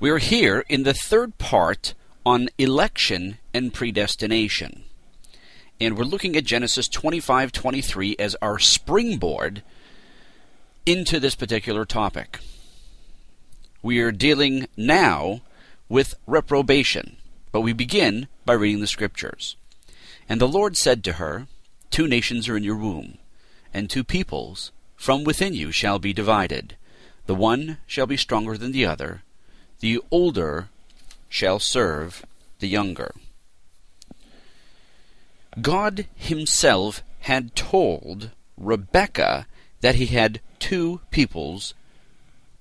We are here in the third part on election and predestination. And we're looking at Genesis 25:23 as our springboard into this particular topic. We are dealing now with reprobation, but we begin by reading the scriptures. And the Lord said to her, Two nations are in your womb, and two peoples from within you shall be divided. The one shall be stronger than the other, the older shall serve the younger. God Himself had told Rebekah that He had two peoples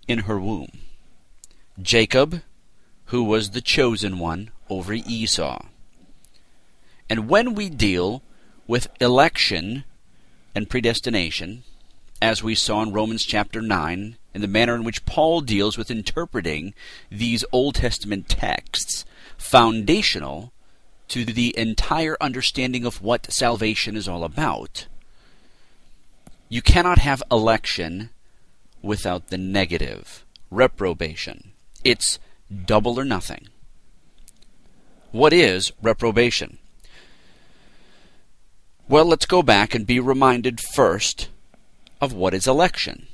in her womb Jacob, who was the chosen one over Esau. And when we deal with election and predestination, as we saw in Romans chapter 9, in the manner in which Paul deals with interpreting these Old Testament texts, foundational to the entire understanding of what salvation is all about. You cannot have election without the negative, reprobation. It's double or nothing. What is reprobation? Well, let's go back and be reminded first of what is election.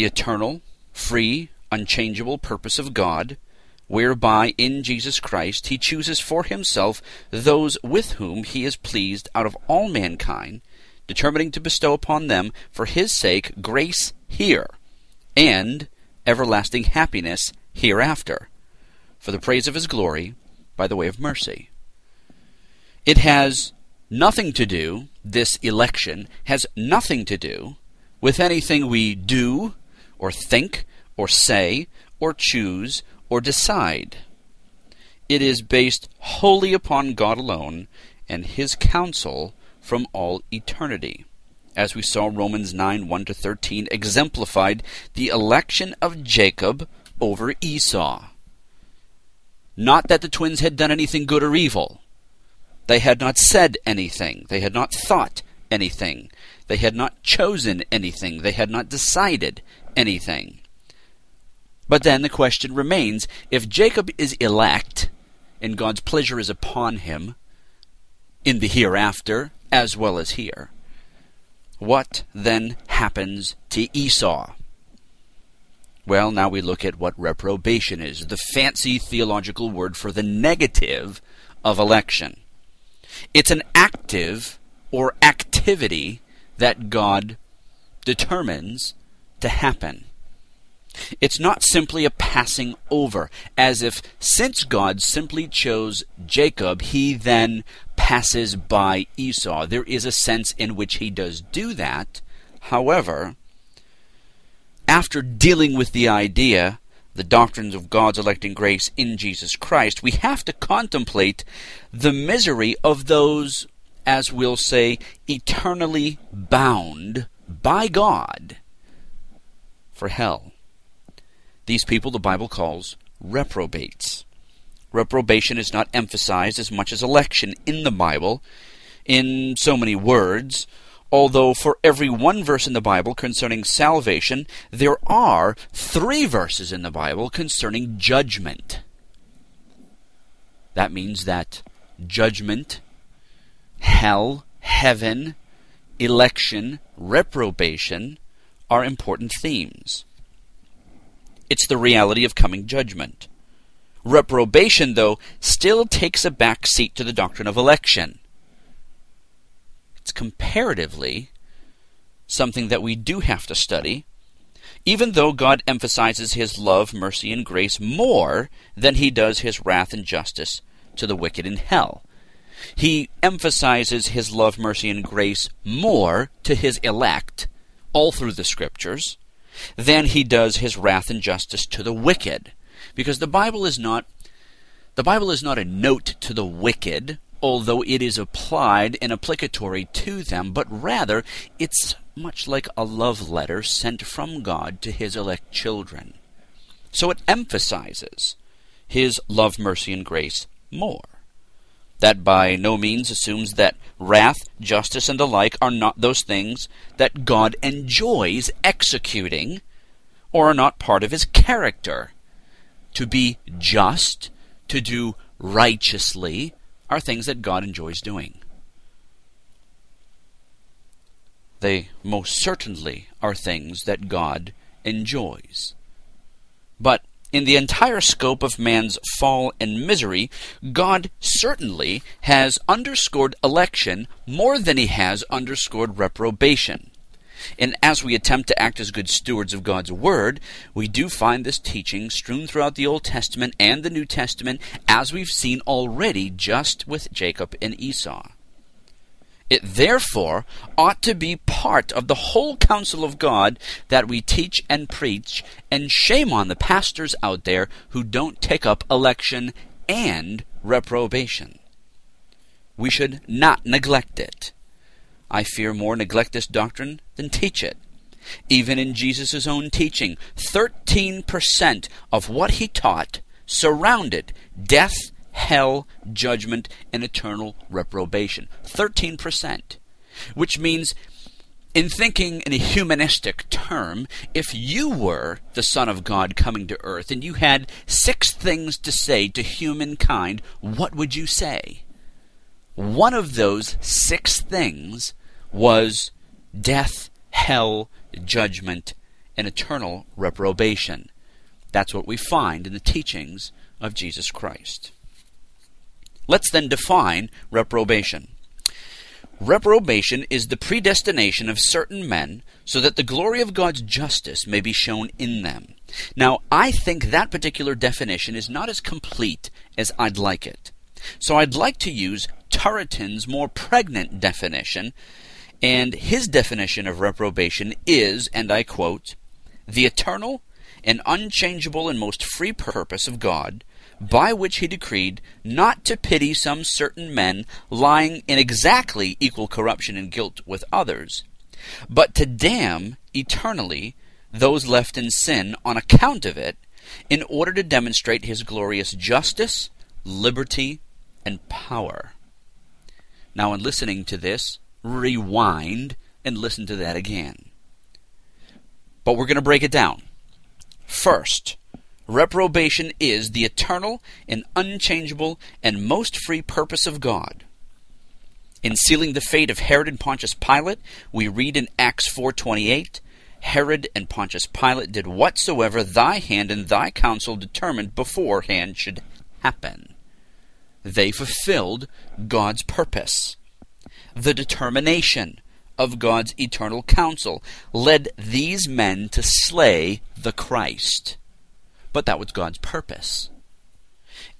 The eternal, free, unchangeable purpose of God, whereby in Jesus Christ he chooses for himself those with whom he is pleased out of all mankind, determining to bestow upon them for his sake grace here, and everlasting happiness hereafter, for the praise of his glory by the way of mercy. It has nothing to do, this election has nothing to do with anything we do, or think, or say, or choose, or decide. It is based wholly upon God alone and His counsel from all eternity. As we saw Romans 9 1 to 13 exemplified the election of Jacob over Esau. Not that the twins had done anything good or evil. They had not said anything. They had not thought anything. They had not chosen anything. They had not decided anything. But then the question remains if Jacob is elect, and God's pleasure is upon him, in the hereafter as well as here, what then happens to Esau? Well, now we look at what reprobation is, the fancy theological word for the negative of election. It's an active or activity that God determines to happen. It's not simply a passing over, as if since God simply chose Jacob, he then passes by Esau. There is a sense in which he does do that. However, after dealing with the idea, the doctrines of God's electing grace in Jesus Christ, we have to contemplate the misery of those, as we'll say, eternally bound by God for hell. These people the Bible calls reprobates. Reprobation is not emphasized as much as election in the Bible in so many words, although for every one verse in the Bible concerning salvation, there are three verses in the Bible concerning judgment. That means that judgment, hell, heaven, election, reprobation are important themes. It's the reality of coming judgment. Reprobation, though, still takes a back seat to the doctrine of election it's comparatively something that we do have to study, even though God emphasizes his love, mercy, and grace more than he does his wrath and justice to the wicked in hell. He emphasizes his love, mercy, and grace more to his elect, all through the scriptures, than he does his wrath and justice to the wicked. Because the Bible is not the Bible is not a note to the wicked although it is applied and applicatory to them, but rather it's much like a love letter sent from God to his elect children. So it emphasizes his love, mercy, and grace more. That by no means assumes that wrath, justice, and the like are not those things that God enjoys executing or are not part of his character. to be just, to do righteously, are things that God enjoys doing. They most certainly are things that God enjoys. But in the entire scope of man's fall and misery, God certainly has underscored election more than he has underscored reprobation. And as we attempt to act as good stewards of God's Word, we do find this teaching strewn throughout the Old Testament and the New Testament, as we've seen already just with Jacob and Esau. It therefore ought to be part of the whole counsel of God that we teach and preach, and shame on the pastors out there who don't take up election and reprobation. We should not neglect it. I fear more neglect this doctrine than teach it. Even in Jesus' own teaching, 13% of what he taught surrounded death hell, judgment, and eternal reprobation. 13%. Which means, in thinking in a humanistic term, if you were the Son of God coming to earth and you had six things to say to humankind, what would you say? One of those six things was death, hell, judgment, and eternal reprobation. That's what we find in the teachings of Jesus Christ. Let's then define reprobation. Reprobation is the predestination of certain men so that the glory of God's justice may be shown in them. Now, I think that particular definition is not as complete as I'd like it. So I'd like to use Turretin's more pregnant definition, and his definition of reprobation is, and I quote, the eternal and unchangeable and most free purpose of God by which he decreed not to pity some certain men lying in exactly equal corruption and guilt with others, but to damn eternally those left in sin on account of it, in order to demonstrate his glorious justice, liberty, and power. Now, in listening to this, rewind and listen to that again. But we're going to break it down. First, Reprobation is the eternal and unchangeable and most free purpose of God. In sealing the fate of Herod and Pontius Pilate, we read in Acts 4:28, Herod and Pontius Pilate did whatsoever thy hand and thy counsel determined beforehand should happen. They fulfilled God's purpose. The determination of God's eternal counsel led these men to slay the Christ but that was God's purpose.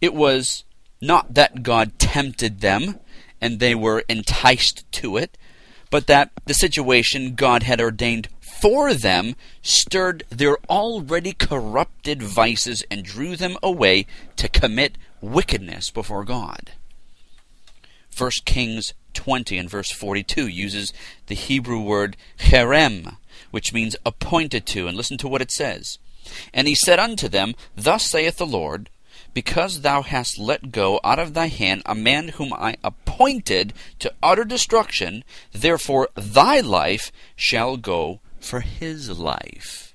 It was not that God tempted them and they were enticed to it, but that the situation God had ordained for them stirred their already corrupted vices and drew them away to commit wickedness before God. 1 Kings 20 and verse 42 uses the Hebrew word cherem, which means appointed to, and listen to what it says. And he said unto them, Thus saith the Lord, because thou hast let go out of thy hand a man whom I appointed to utter destruction, therefore thy life shall go for his life.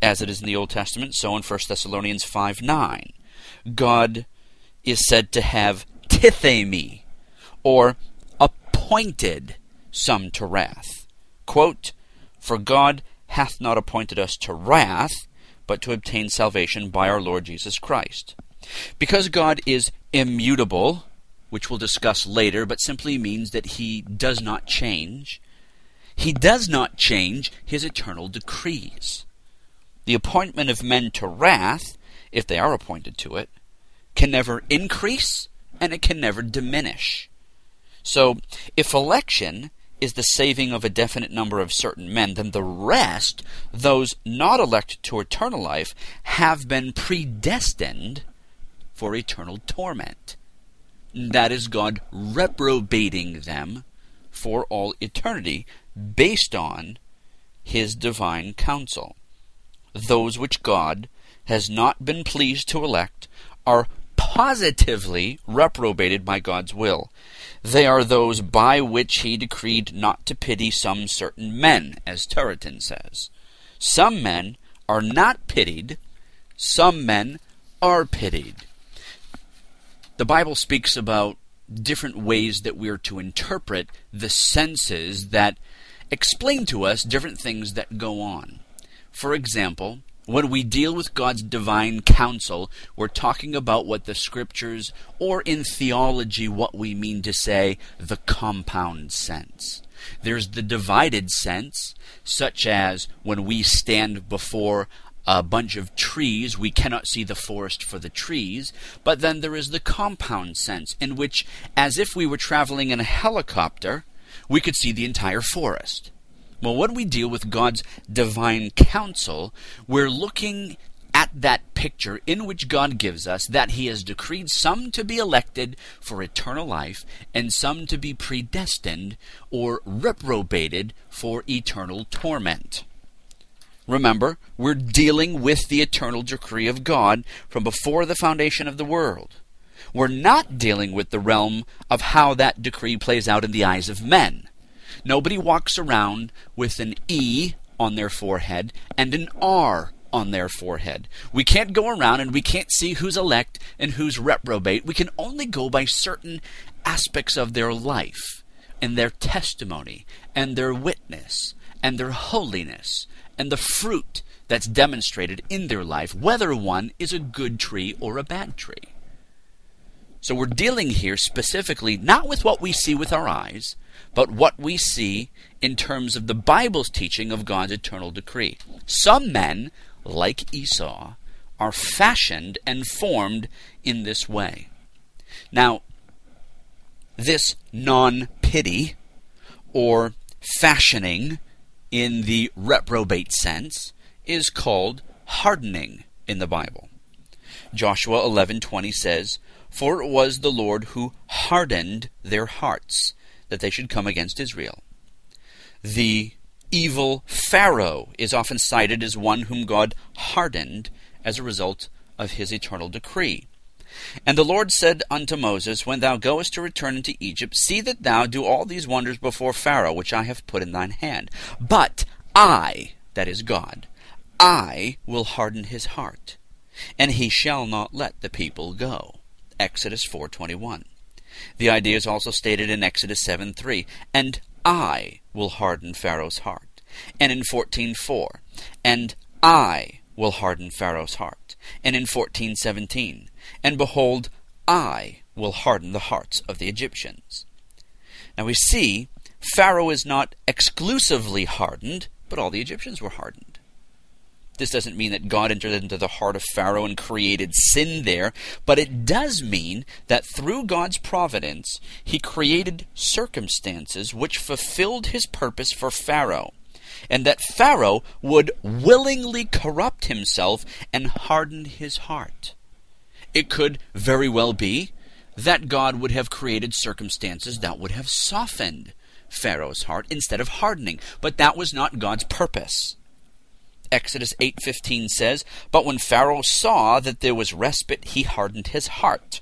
As it is in the Old Testament, so in 1 Thessalonians 5 9. God is said to have tithemi, or appointed some to wrath. Quote, For God hath not appointed us to wrath, but to obtain salvation by our Lord Jesus Christ. Because God is immutable, which we'll discuss later, but simply means that he does not change, he does not change his eternal decrees. The appointment of men to wrath, if they are appointed to it, can never increase and it can never diminish. So, if election is the saving of a definite number of certain men, then the rest, those not elected to eternal life, have been predestined for eternal torment. That is God reprobating them for all eternity based on his divine counsel. Those which God has not been pleased to elect are positively reprobated by God's will. They are those by which he decreed not to pity some certain men, as Turretin says. Some men are not pitied some men are pitied. The Bible speaks about different ways that we're to interpret the senses that explain to us different things that go on. For example, when we deal with God's divine counsel, we're talking about what the scriptures, or in theology, what we mean to say the compound sense. There's the divided sense, such as when we stand before a bunch of trees, we cannot see the forest for the trees. But then there is the compound sense, in which, as if we were traveling in a helicopter, we could see the entire forest. Well, when we deal with God's divine counsel, we're looking at that picture in which God gives us that He has decreed some to be elected for eternal life and some to be predestined or reprobated for eternal torment. Remember, we're dealing with the eternal decree of God from before the foundation of the world. We're not dealing with the realm of how that decree plays out in the eyes of men. Nobody walks around with an E on their forehead and an R on their forehead. We can't go around and we can't see who's elect and who's reprobate. We can only go by certain aspects of their life and their testimony and their witness and their holiness and the fruit that's demonstrated in their life, whether one is a good tree or a bad tree. So we're dealing here specifically not with what we see with our eyes, but what we see in terms of the Bible's teaching of God's eternal decree. Some men, like Esau, are fashioned and formed in this way. Now, this non pity or fashioning in the reprobate sense is called hardening in the Bible. Joshua 11:20 says, "For it was the Lord who hardened their hearts that they should come against Israel." The evil Pharaoh is often cited as one whom God hardened as a result of his eternal decree. And the Lord said unto Moses, When thou goest to return into Egypt, see that thou do all these wonders before Pharaoh, which I have put in thine hand. But I, that is God, I will harden his heart, and he shall not let the people go. Exodus 4:21. The idea is also stated in Exodus 7:3, and I will harden Pharaoh's heart. And in 14:4, and I will harden Pharaoh's heart. And in 14:17, and behold, I will harden the hearts of the Egyptians. Now we see Pharaoh is not exclusively hardened, but all the Egyptians were hardened. This doesn't mean that God entered into the heart of Pharaoh and created sin there, but it does mean that through God's providence, he created circumstances which fulfilled his purpose for Pharaoh, and that Pharaoh would willingly corrupt himself and harden his heart. It could very well be that God would have created circumstances that would have softened Pharaoh's heart instead of hardening, but that was not God's purpose. Exodus 8:15 says, "But when Pharaoh saw that there was respite, he hardened his heart."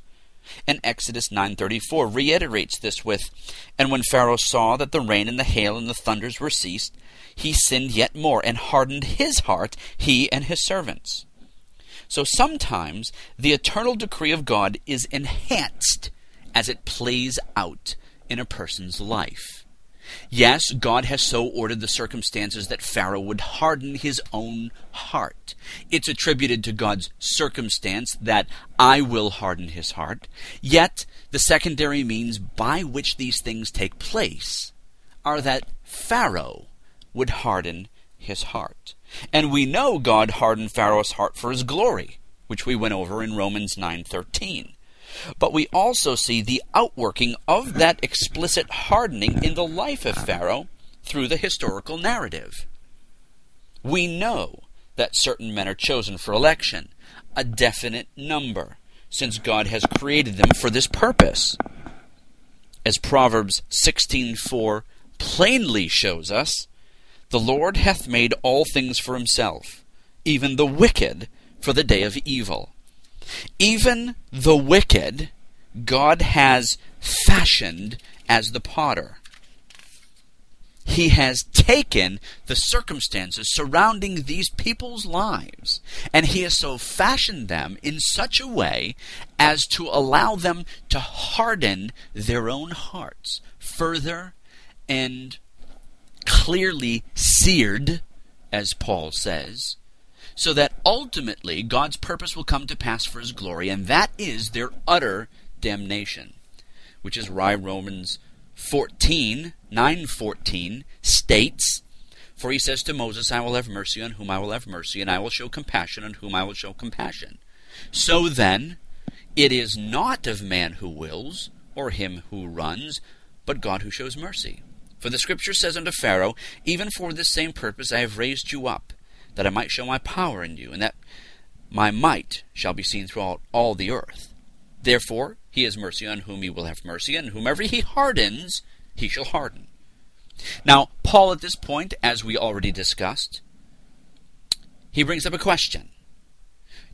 And Exodus 9:34 reiterates this with, "And when Pharaoh saw that the rain and the hail and the thunders were ceased, he sinned yet more and hardened his heart, he and his servants." So sometimes the eternal decree of God is enhanced as it plays out in a person's life. Yes, God has so ordered the circumstances that Pharaoh would harden his own heart. It's attributed to God's circumstance that I will harden his heart. Yet, the secondary means by which these things take place are that Pharaoh would harden his heart. And we know God hardened Pharaoh's heart for his glory, which we went over in Romans 9:13. But we also see the outworking of that explicit hardening in the life of Pharaoh through the historical narrative. We know that certain men are chosen for election, a definite number, since God has created them for this purpose. As Proverbs 16:4 plainly shows us, the Lord hath made all things for himself, even the wicked for the day of evil. Even the wicked, God has fashioned as the potter. he has taken the circumstances surrounding these people's lives and he has so fashioned them in such a way as to allow them to harden their own hearts further and clearly seared, as Paul says, so that ultimately God's purpose will come to pass for his glory, and that is their utter damnation, which is why Romans 14, 914 states, For he says to Moses, I will have mercy on whom I will have mercy, and I will show compassion on whom I will show compassion. So then, it is not of man who wills, or him who runs, but God who shows mercy. For the Scripture says unto Pharaoh, Even for this same purpose I have raised you up, that I might show my power in you, and that my might shall be seen throughout all the earth. Therefore, he has mercy on whom he will have mercy, and whomever he hardens, he shall harden. Now, Paul at this point, as we already discussed, he brings up a question.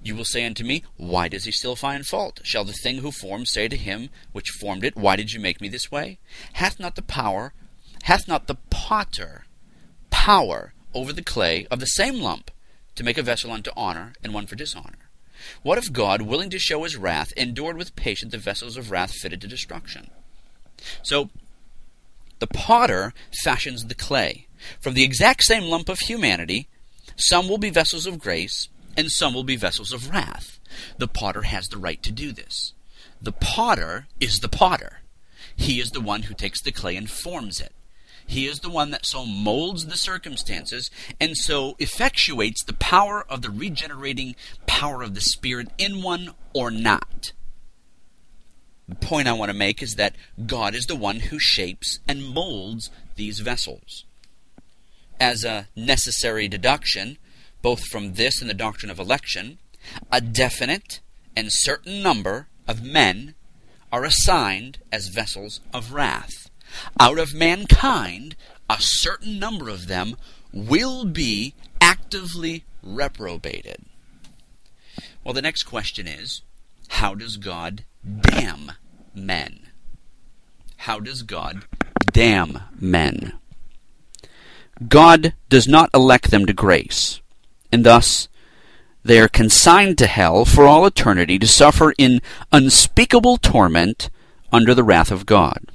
You will say unto me, Why does he still find fault? Shall the thing who formed say to him which formed it, Why did you make me this way? Hath not the power, hath not the potter power over the clay of the same lump to make a vessel unto honor and one for dishonor? What if God, willing to show his wrath, endured with patience the vessels of wrath fitted to destruction? So, the potter fashions the clay. From the exact same lump of humanity, some will be vessels of grace, and some will be vessels of wrath. The potter has the right to do this. The potter is the potter. He is the one who takes the clay and forms it. He is the one that so molds the circumstances and so effectuates the power of the regenerating power of the Spirit in one or not. The point I want to make is that God is the one who shapes and molds these vessels. As a necessary deduction, both from this and the doctrine of election, a definite and certain number of men are assigned as vessels of wrath. Out of mankind, a certain number of them will be actively reprobated. Well, the next question is how does God damn men? How does God damn men? God does not elect them to grace, and thus they are consigned to hell for all eternity to suffer in unspeakable torment under the wrath of God.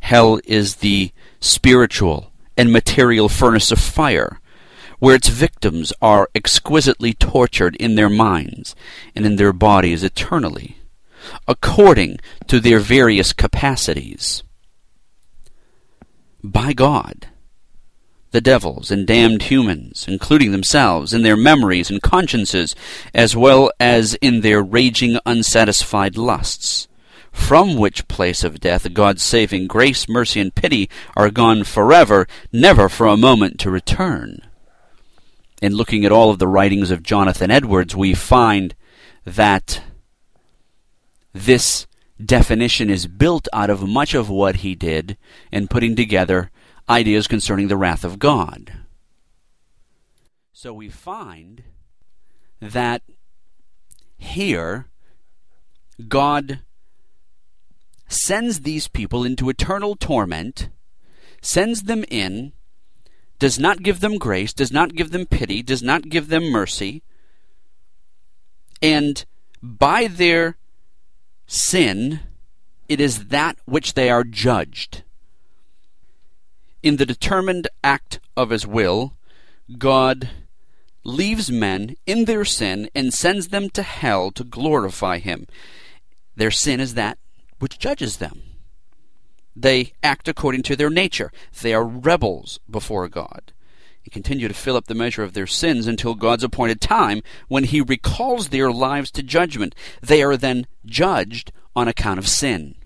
Hell is the spiritual and material furnace of fire, where its victims are exquisitely tortured in their minds and in their bodies eternally, according to their various capacities. By God, the devils and damned humans, including themselves, in their memories and consciences, as well as in their raging unsatisfied lusts, from which place of death God's saving grace, mercy, and pity are gone forever, never for a moment to return. In looking at all of the writings of Jonathan Edwards, we find that this definition is built out of much of what he did in putting together ideas concerning the wrath of God. So we find that here God sends these people into eternal torment, sends them in, does not give them grace, does not give them pity, does not give them mercy, and by their sin, it is that which they are judged. In the determined act of his will, God leaves men in their sin and sends them to hell to glorify him. Their sin is that which judges them. They act according to their nature. They are rebels before God. They continue to fill up the measure of their sins until God's appointed time when He recalls their lives to judgment. They are then judged on account of sin,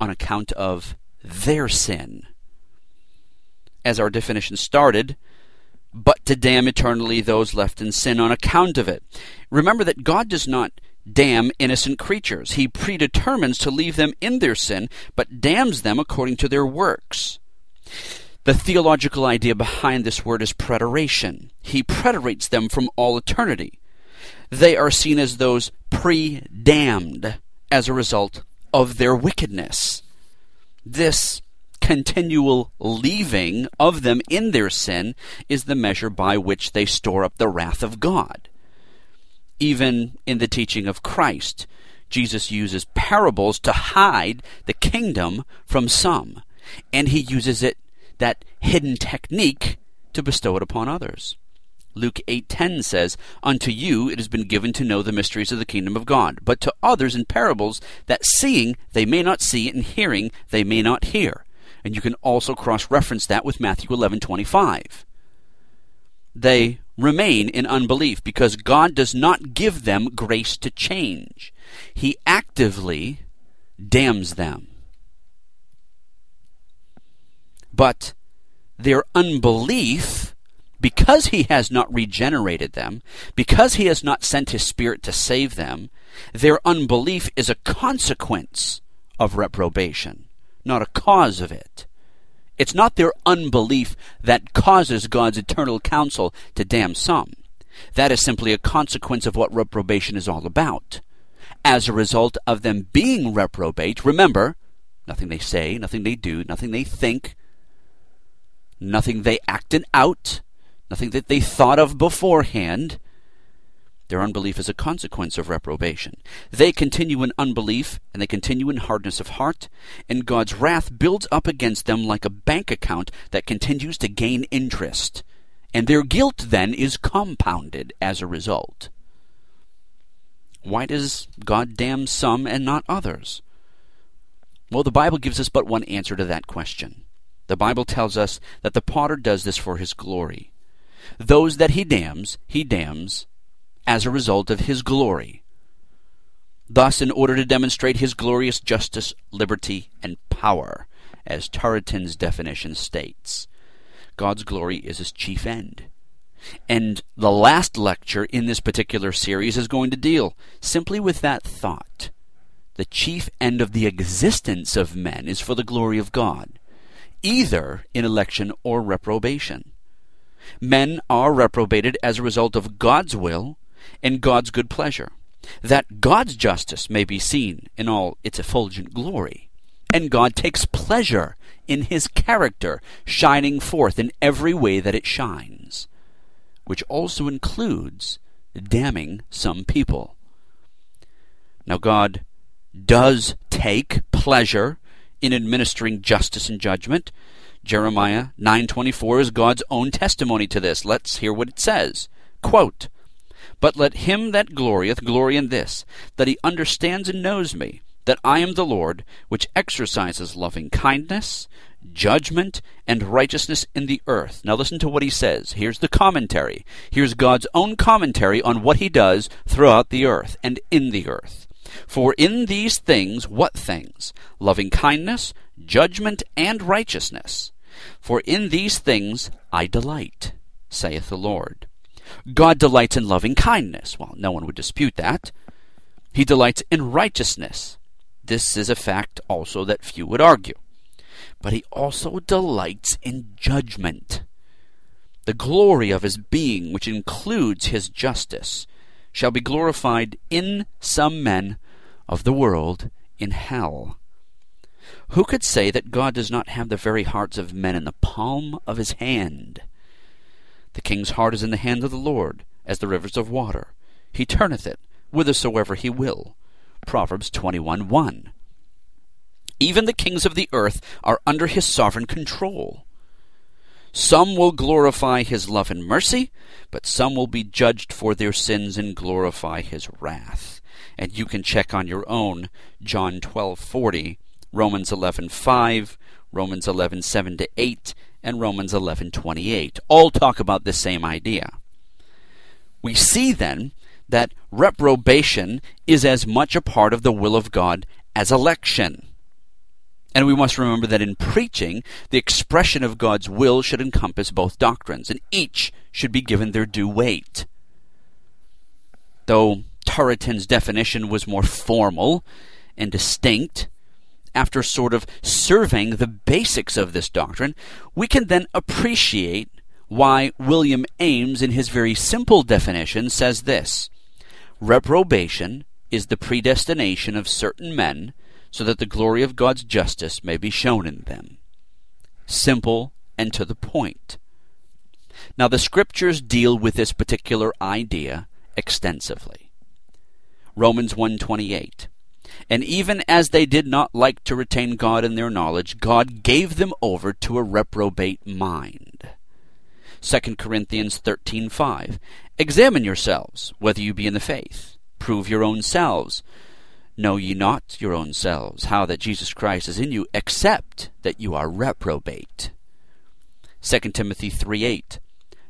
on account of their sin. As our definition started, but to damn eternally those left in sin on account of it. Remember that God does not damn innocent creatures. He predetermines to leave them in their sin, but damns them according to their works. The theological idea behind this word is preterition. He preterites them from all eternity. They are seen as those pre damned as a result of their wickedness. This continual leaving of them in their sin is the measure by which they store up the wrath of God. Even in the teaching of Christ, Jesus uses parables to hide the kingdom from some, and he uses it that hidden technique to bestow it upon others. Luke 8:10 says, "Unto you it has been given to know the mysteries of the kingdom of God, but to others in parables that seeing they may not see and hearing they may not hear." And you can also cross-reference that with Matthew 11:25. They remain in unbelief because God does not give them grace to change. He actively damns them. But their unbelief, because he has not regenerated them, because he has not sent his Spirit to save them, their unbelief is a consequence of reprobation, not a cause of it. It's not their unbelief that causes God's eternal counsel to damn some. That is simply a consequence of what reprobation is all about. As a result of them being reprobate, remember, nothing they say, nothing they do, nothing they think, nothing they acted out, nothing that they thought of beforehand. Their unbelief is a consequence of reprobation. They continue in unbelief, and they continue in hardness of heart, and God's wrath builds up against them like a bank account that continues to gain interest. And their guilt then is compounded as a result. Why does God damn some and not others? Well, the Bible gives us but one answer to that question. The Bible tells us that the potter does this for his glory. Those that he damns, he damns as a result of his glory. Thus, in order to demonstrate his glorious justice, liberty, and power, as Turretin's definition states, God's glory is his chief end. And the last lecture in this particular series is going to deal simply with that thought. The chief end of the existence of men is for the glory of God either in election or reprobation. Men are reprobated as a result of God's will and God's good pleasure, that God's justice may be seen in all its effulgent glory. And God takes pleasure in his character shining forth in every way that it shines, which also includes damning some people. Now, God does take pleasure in administering justice and judgment. Jeremiah 9:24 is God's own testimony to this. Let's hear what it says. Quote, "But let him that glorieth glory in this, that he understands and knows me, that I am the Lord, which exercises loving kindness, judgment, and righteousness in the earth. Now listen to what he says. Here's the commentary. Here's God's own commentary on what he does throughout the earth and in the earth. For in these things, what things? Loving kindness, judgment, and righteousness. For in these things I delight, saith the Lord. God delights in loving kindness. Well, no one would dispute that. He delights in righteousness. This is a fact also that few would argue. But he also delights in judgment. The glory of his being, which includes his justice, shall be glorified in some men of the world in hell. Who could say that God does not have the very hearts of men in the palm of his hand? The king's heart is in the hand of the Lord, as the rivers of water. He turneth it whithersoever he will. Proverbs 21 1. Even the kings of the earth are under his sovereign control. Some will glorify his love and mercy, but some will be judged for their sins and glorify his wrath. And you can check on your own John 12:40, Romans 11:5, Romans 11:7 to 8, and Romans 11:28. All talk about the same idea. We see then that reprobation is as much a part of the will of God as election. And we must remember that in preaching, the expression of God's will should encompass both doctrines, and each should be given their due weight. Though Turretin's definition was more formal and distinct, after sort of surveying the basics of this doctrine, we can then appreciate why William Ames, in his very simple definition, says this Reprobation is the predestination of certain men so that the glory of God's justice may be shown in them. simple, and to the point. Now, the scriptures deal with this particular idea extensively. Romans 1:28 And even as they did not like to retain God in their knowledge God gave them over to a reprobate mind. 2 Corinthians 13:5 Examine yourselves whether you be in the faith. Prove your own selves. Know ye not your own selves how that Jesus Christ is in you except that you are reprobate? 2 Timothy 3:8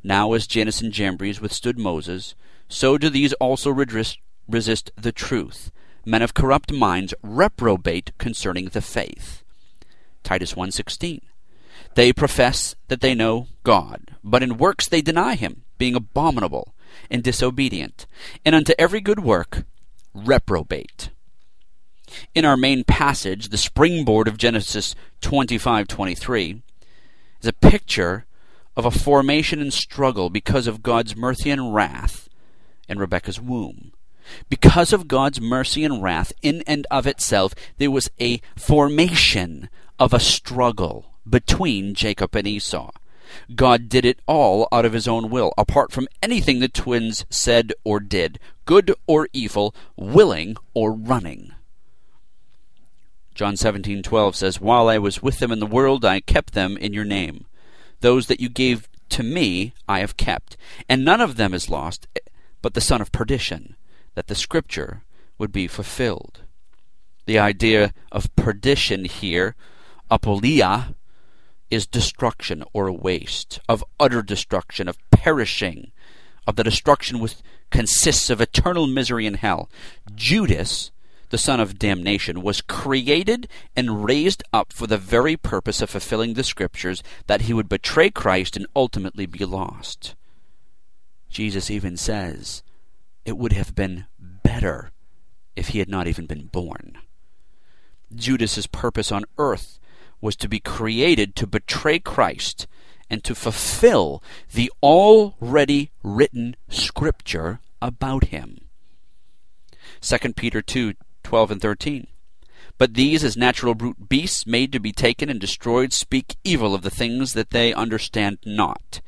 Now as Jannes and Jambres withstood Moses so do these also resist the truth. Men of corrupt minds reprobate concerning the faith. Titus 1:16. They profess that they know God, but in works they deny him, being abominable and disobedient, and unto every good work reprobate. In our main passage, the springboard of Genesis 25:23 is a picture of a formation and struggle because of God's mercy and wrath in Rebekah's womb. Because of God's mercy and wrath in and of itself, there was a formation of a struggle between Jacob and Esau. God did it all out of his own will, apart from anything the twins said or did, good or evil, willing or running. John 17:12 says, "While I was with them in the world, I kept them in your name. Those that you gave to me I have kept, and none of them is lost but the son of perdition, that the scripture would be fulfilled. The idea of perdition here, apoleia, is destruction or waste, of utter destruction, of perishing, of the destruction which consists of eternal misery in hell. Judas, the son of damnation, was created and raised up for the very purpose of fulfilling the scriptures that he would betray Christ and ultimately be lost. Jesus even says it would have been better if he had not even been born. Judas's purpose on earth was to be created to betray Christ and to fulfill the already written scripture about him. 2 Peter 2 12 and 13. But these, as natural brute beasts made to be taken and destroyed, speak evil of the things that they understand not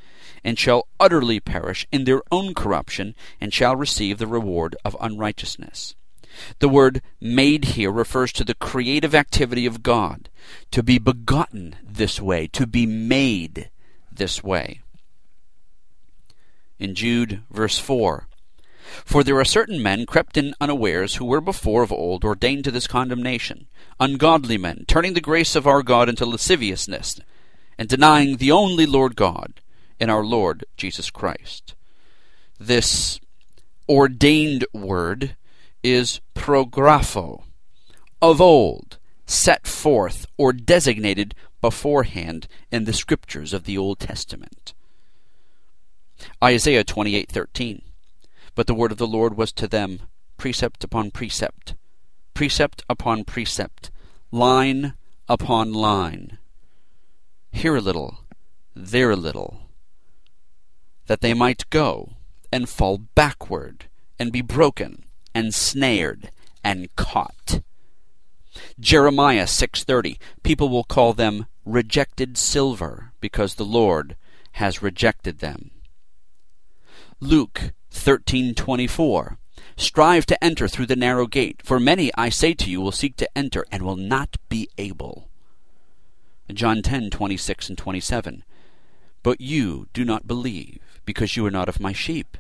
and shall utterly perish in their own corruption, and shall receive the reward of unrighteousness. The word made here refers to the creative activity of God, to be begotten this way, to be made this way. In Jude, verse 4, For there are certain men crept in unawares, who were before of old ordained to this condemnation, ungodly men, turning the grace of our God into lasciviousness, and denying the only Lord God, in our Lord Jesus Christ. This ordained word is prographo, of old, set forth or designated beforehand in the scriptures of the Old Testament. Isaiah 28:13 But the word of the Lord was to them precept upon precept precept upon precept line upon line here a little there a little that they might go and fall backward and be broken and snared and caught. Jeremiah 6:30 People will call them rejected silver because the Lord has rejected them. Luke 13:24 Strive to enter through the narrow gate for many I say to you will seek to enter and will not be able. John 10:26 and 27 But you do not believe because you are not of my sheep.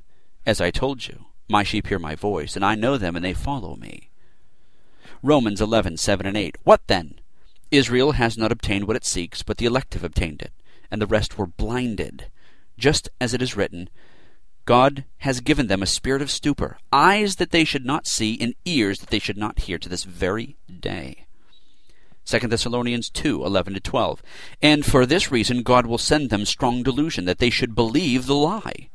As I told you, my sheep hear my voice, and I know them, and they follow me. Romans 11, 7 and 8. What then? Israel has not obtained what it seeks, but the elect have obtained it, and the rest were blinded. Just as it is written, God has given them a spirit of stupor, eyes that they should not see, and ears that they should not hear to this very day. 2 Thessalonians 2 11 to 12. And for this reason God will send them strong delusion, that they should believe the lie,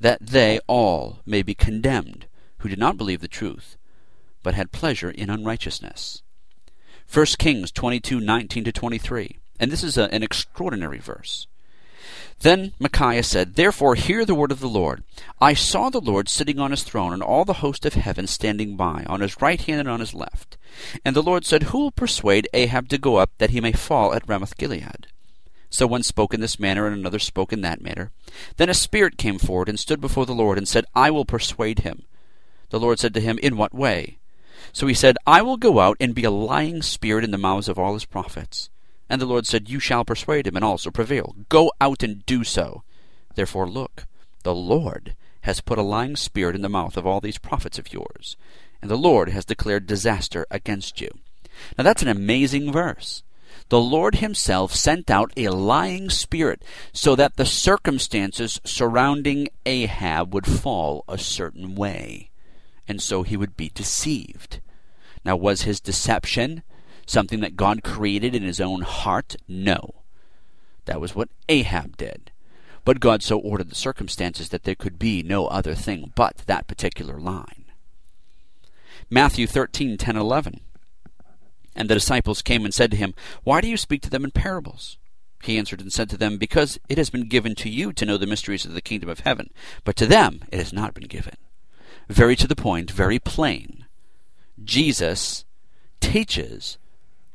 that they all may be condemned, who did not believe the truth, but had pleasure in unrighteousness. 1 Kings 22 19 to 23. And this is a, an extraordinary verse. Then Micaiah said, Therefore hear the word of the Lord. I saw the Lord sitting on his throne, and all the host of heaven standing by, on his right hand and on his left. And the Lord said, Who will persuade Ahab to go up, that he may fall at Ramoth Gilead? So one spoke in this manner, and another spoke in that manner. Then a spirit came forward and stood before the Lord, and said, I will persuade him. The Lord said to him, In what way? So he said, I will go out and be a lying spirit in the mouths of all his prophets. And the Lord said, You shall persuade him, and also prevail. Go out and do so. Therefore look, the Lord has put a lying spirit in the mouth of all these prophets of yours, and the Lord has declared disaster against you. Now that's an amazing verse. The Lord Himself sent out a lying spirit so that the circumstances surrounding Ahab would fall a certain way, and so he would be deceived. Now, was his deception something that God created in His own heart? No. That was what Ahab did. But God so ordered the circumstances that there could be no other thing but that particular line. Matthew 13, 10, 11. And the disciples came and said to him, Why do you speak to them in parables? He answered and said to them, Because it has been given to you to know the mysteries of the kingdom of heaven, but to them it has not been given. Very to the point, very plain. Jesus teaches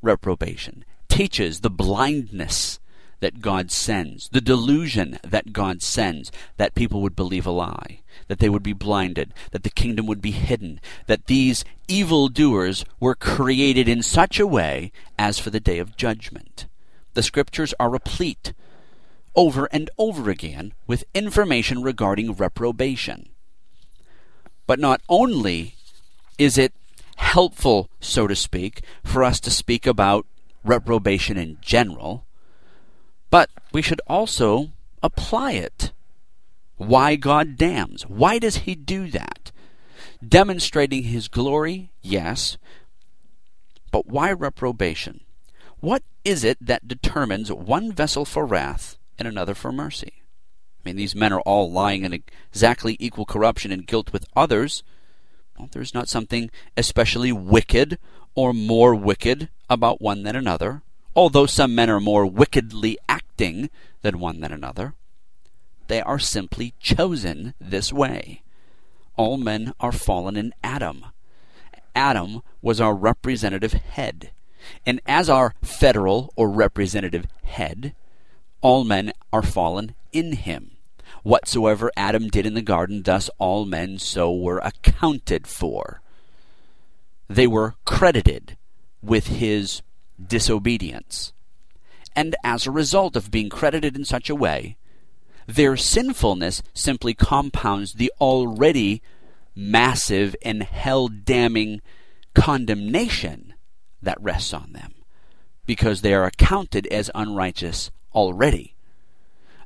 reprobation, teaches the blindness that God sends, the delusion that God sends, that people would believe a lie, that they would be blinded, that the kingdom would be hidden, that these evil doers were created in such a way as for the day of judgment. The scriptures are replete over and over again with information regarding reprobation. But not only is it helpful, so to speak, for us to speak about reprobation in general, but we should also apply it. Why God damns? Why does He do that? Demonstrating His glory, yes, but why reprobation? What is it that determines one vessel for wrath and another for mercy? I mean, these men are all lying in exactly equal corruption and guilt with others. There's not something especially wicked or more wicked about one than another although some men are more wickedly acting than one than another. They are simply chosen this way. All men are fallen in Adam. Adam was our representative head. And as our federal or representative head, all men are fallen in him. Whatsoever Adam did in the garden, thus all men so were accounted for. They were credited with his disobedience. And as a result of being credited in such a way, their sinfulness simply compounds the already massive and hell damning condemnation that rests on them, because they are accounted as unrighteous already.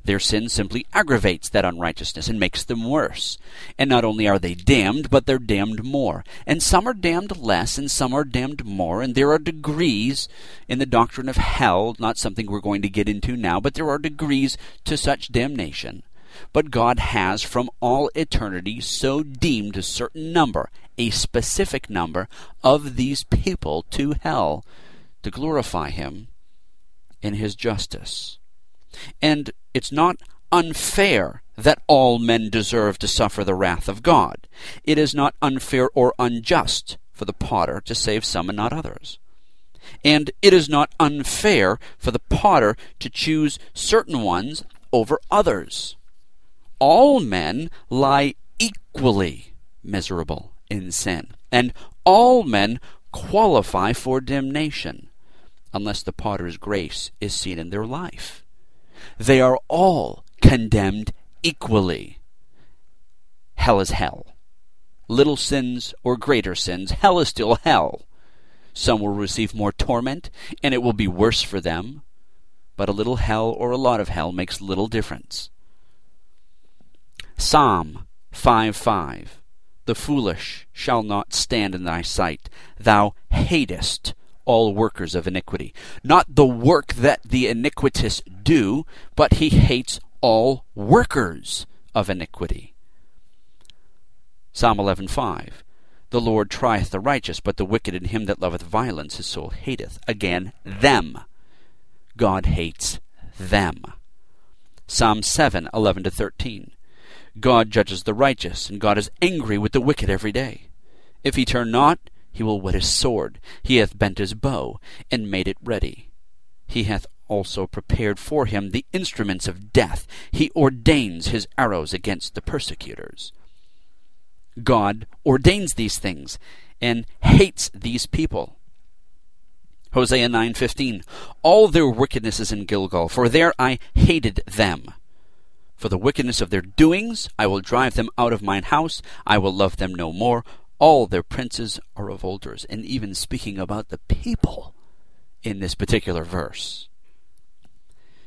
Their sin simply aggravates that unrighteousness and makes them worse. And not only are they damned, but they're damned more. And some are damned less, and some are damned more. And there are degrees in the doctrine of hell, not something we're going to get into now, but there are degrees to such damnation. But God has from all eternity so deemed a certain number, a specific number, of these people to hell to glorify Him in His justice. And it's not unfair that all men deserve to suffer the wrath of God. It is not unfair or unjust for the potter to save some and not others. And it is not unfair for the potter to choose certain ones over others. All men lie equally miserable in sin, and all men qualify for damnation, unless the potter's grace is seen in their life. They are all condemned equally. Hell is hell. Little sins or greater sins, hell is still hell. Some will receive more torment, and it will be worse for them. But a little hell or a lot of hell makes little difference. Psalm 5 5 The foolish shall not stand in thy sight. Thou hatest all workers of iniquity. Not the work that the iniquitous do, but he hates all workers of iniquity. Psalm 11:5 The Lord trieth the righteous, but the wicked and him that loveth violence his soul hateth. Again, them. God hates them. Psalm 7:11 to 13 God judges the righteous, and God is angry with the wicked every day. If he turn not, he will whet his sword. He hath bent his bow, and made it ready. He hath also prepared for him the instruments of death. He ordains his arrows against the persecutors. God ordains these things and hates these people. Hosea 9:15 All their wickedness is in Gilgal, for there I hated them. For the wickedness of their doings I will drive them out of mine house, I will love them no more. All their princes are revolters, and even speaking about the people in this particular verse.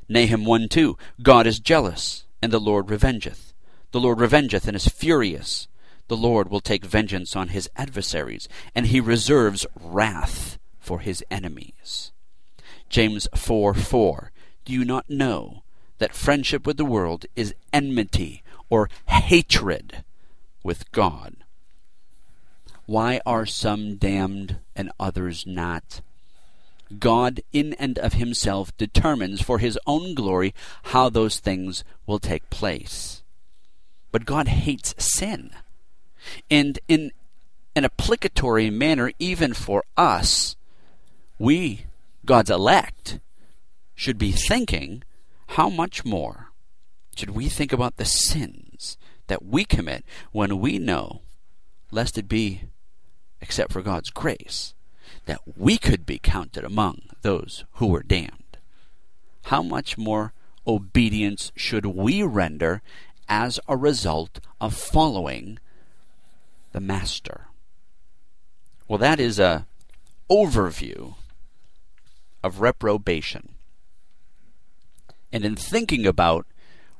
Nahum 1 2 God is jealous, and the Lord revengeth. The Lord revengeth and is furious. The Lord will take vengeance on his adversaries, and he reserves wrath for his enemies. James 4 4 Do you not know that friendship with the world is enmity or hatred with God? Why are some damned and others not? God, in and of himself, determines for his own glory how those things will take place. But God hates sin. And in an applicatory manner, even for us, we, God's elect, should be thinking how much more should we think about the sins that we commit when we know, lest it be except for God's grace, that we could be counted among those who were damned. How much more obedience should we render as a result of following the Master? Well, that is a overview of reprobation. And in thinking about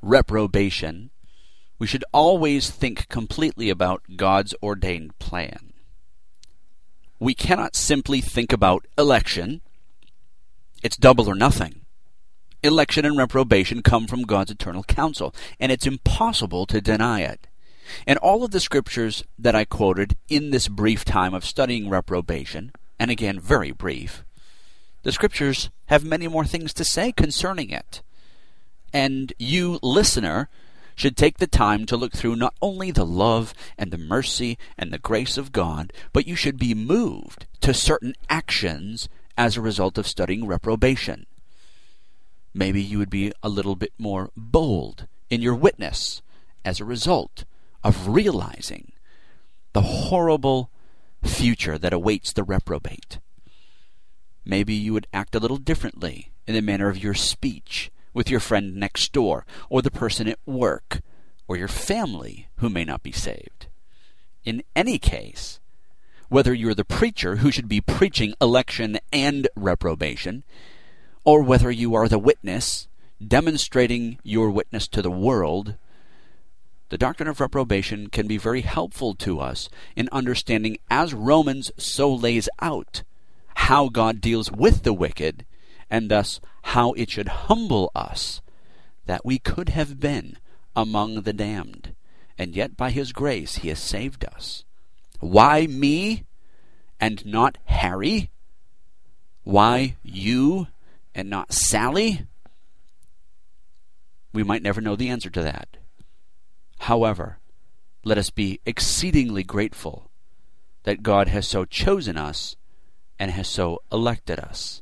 reprobation, we should always think completely about God's ordained plan we cannot simply think about election. It's double or nothing. Election and reprobation come from God's eternal counsel, and it's impossible to deny it. And all of the scriptures that I quoted in this brief time of studying reprobation, and again very brief, the scriptures have many more things to say concerning it. And you, listener, should take the time to look through not only the love and the mercy and the grace of God, but you should be moved to certain actions as a result of studying reprobation. Maybe you would be a little bit more bold in your witness as a result of realizing the horrible future that awaits the reprobate. Maybe you would act a little differently in the manner of your speech with your friend next door, or the person at work, or your family who may not be saved. In any case, whether you're the preacher who should be preaching election and reprobation, or whether you are the witness demonstrating your witness to the world, the doctrine of reprobation can be very helpful to us in understanding, as Romans so lays out, how God deals with the wicked and thus how it should humble us that we could have been among the damned, and yet by his grace he has saved us. Why me and not Harry? Why you and not Sally? We might never know the answer to that. However, let us be exceedingly grateful that God has so chosen us and has so elected us.